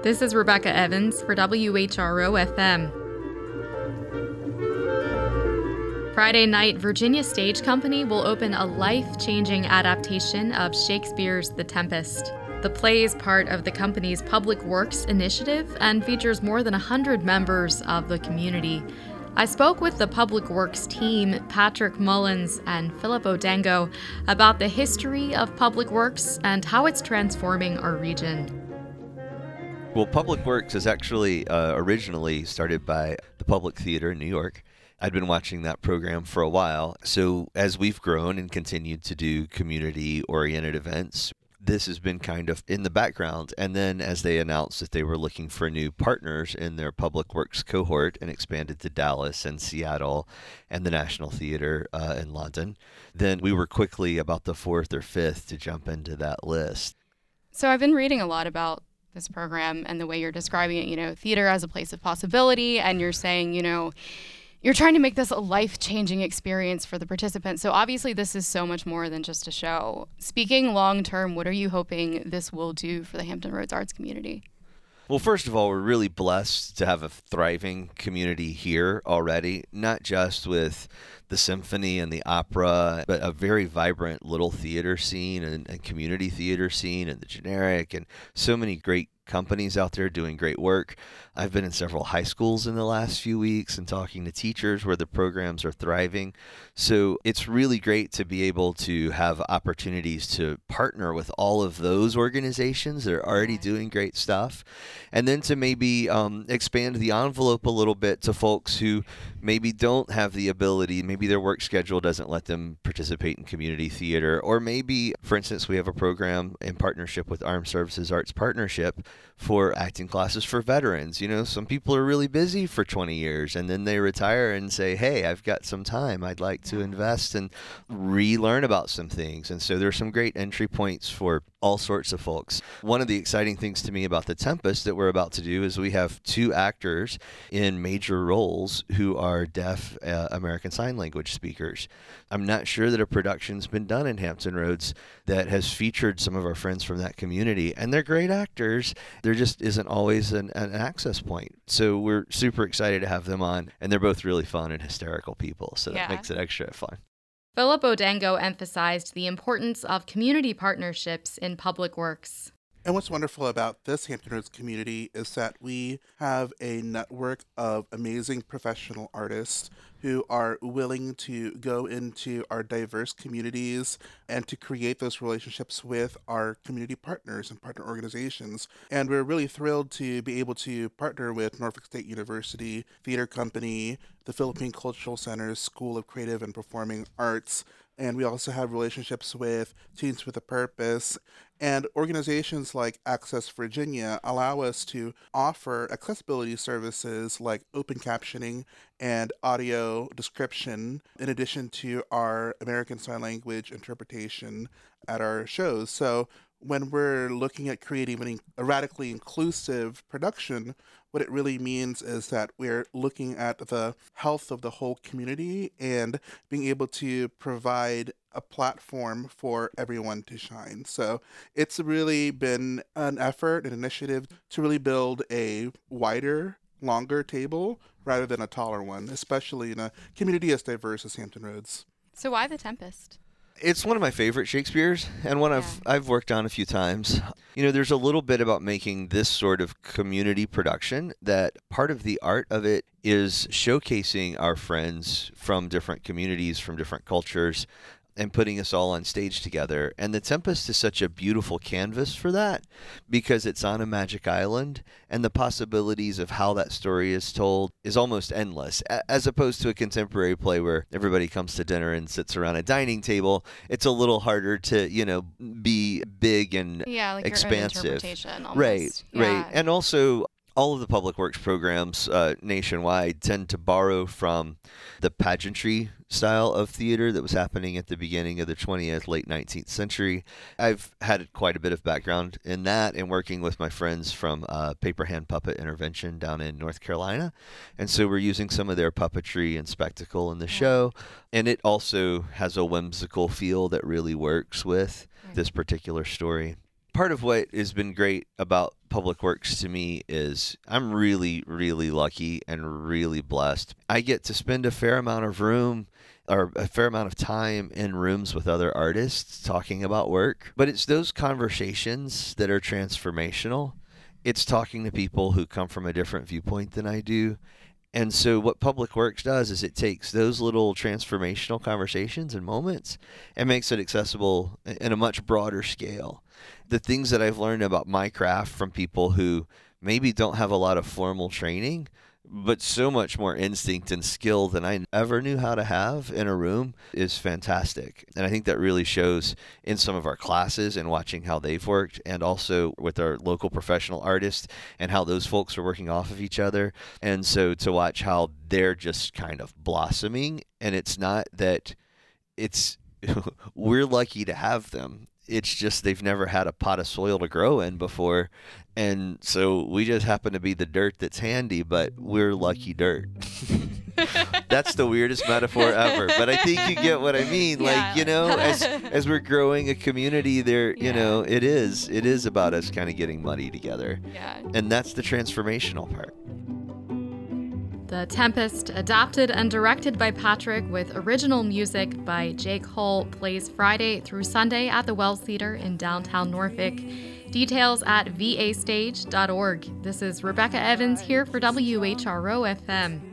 This is Rebecca Evans for WHRO FM. Friday night, Virginia Stage Company will open a life changing adaptation of Shakespeare's The Tempest. The play is part of the company's Public Works initiative and features more than 100 members of the community. I spoke with the Public Works team, Patrick Mullins and Philip Odengo, about the history of Public Works and how it's transforming our region. Well, Public Works is actually uh, originally started by the Public Theater in New York. I'd been watching that program for a while. So, as we've grown and continued to do community oriented events, this has been kind of in the background. And then, as they announced that they were looking for new partners in their public works cohort and expanded to Dallas and Seattle and the National Theater uh, in London, then we were quickly about the fourth or fifth to jump into that list. So, I've been reading a lot about this program and the way you're describing it, you know, theater as a place of possibility. And you're saying, you know, you're trying to make this a life changing experience for the participants. So obviously, this is so much more than just a show. Speaking long term, what are you hoping this will do for the Hampton Roads arts community? Well, first of all, we're really blessed to have a thriving community here already, not just with the symphony and the opera, but a very vibrant little theater scene and, and community theater scene and the generic and so many great companies out there doing great work. I've been in several high schools in the last few weeks and talking to teachers where the programs are thriving. So it's really great to be able to have opportunities to partner with all of those organizations that are already doing great stuff. And then to maybe um, expand the envelope a little bit to folks who maybe don't have the ability, maybe their work schedule doesn't let them participate in community theater, or maybe, for instance, we have a program in partnership with Armed Services Arts Partnership for acting classes for veterans. You know, some people are really busy for 20 years and then they retire and say, hey, I've got some time. I'd like to invest and relearn about some things. And so there are some great entry points for all sorts of folks. One of the exciting things to me about The Tempest that we're about to do is we have two actors in major roles who are deaf uh, American Sign Language speakers. I'm not sure that a production's been done in Hampton Roads that has featured some of our friends from that community, and they're great actors. There just isn't always an, an access point. So we're super excited to have them on, and they're both really fun and hysterical people, so Yeah. that makes it extra fun. Philip Odengo emphasized the importance of community partnerships in public works. And what's wonderful about this Hampton Roads community is that we have a network of amazing professional artists who are willing to go into our diverse communities and to create those relationships with our community partners and partner organizations. And we're really thrilled to be able to partner with Norfolk State University Theater Company, the Philippine Cultural Center's School of Creative and Performing Arts, and we also have relationships with Teens with a Purpose. And organizations like Access Virginia allow us to offer accessibility services like open captioning and audio description, in addition to our American Sign Language interpretation at our shows. So when we're looking at creating an a radically inclusive production, what it really means is that we're looking at the health of the whole community and being able to provide a platform for everyone to shine. So it's really been an effort, an initiative to really build a wider, longer table rather than a taller one, especially in a community as diverse as Hampton Roads. So why the Tempest? It's one of my favorite Shakespeare's and one I've I've worked on a few times. You know, there's a little bit about making this sort of community production that part of the art of it is showcasing our friends from different communities, from different cultures, and putting us all on stage together. And The Tempest is such a beautiful canvas for that because it's on a magic island and the possibilities of how that story is told is almost endless. As opposed to a contemporary play where everybody comes to dinner and sits around a dining table, it's a little harder to, you know, be big and Yeah, like expansive. interpretation. Right, almost. right. And also, all of the public works programs uh, nationwide tend to borrow from the pageantry style of theater that was happening at the beginning of the 20th, late 19th century. I've had quite a bit of background in that and working with my friends from uh, Paper Hand Puppet Intervention down in North Carolina. And so we're using some of their puppetry and spectacle in the show. And it also has a whimsical feel that really works with this particular story part of what has been great about public works to me is I'm really, really lucky and really blessed. I get to spend a fair amount of room or a fair amount of time in rooms with other artists talking about work, but it's those conversations that are transformational. It's talking to people who come from a different viewpoint than I do. And so, what Public Works does is it takes those little transformational conversations and moments and makes it accessible in a much broader scale. The things that I've learned about my craft from people who maybe don't have a lot of formal training but so much more instinct and skill than I ever knew how to have in a room is fantastic. And I think that really shows in some of our classes and watching how they've worked, and also with our local professional artists and how those folks are working off of each other. And so to watch how they're just kind of blossoming, and it's not that it's we're lucky to have them it's just they've never had a pot of soil to grow in before. And so we just happen to be the dirt that's handy but we're lucky dirt. That's the weirdest metaphor ever but i think you get what i mean. Yeah. like you know as as we're growing a community there yeah. you know it is it is about us kind of getting muddy together. Yeah. And that's the transformational part the Tempest, adapted and directed by Patrick with original music by Jake Hull, plays Friday through Sunday at the Wells Theater in downtown Norfolk. Details at vastage.org. This is Rebecca Evans here for WHRO FM.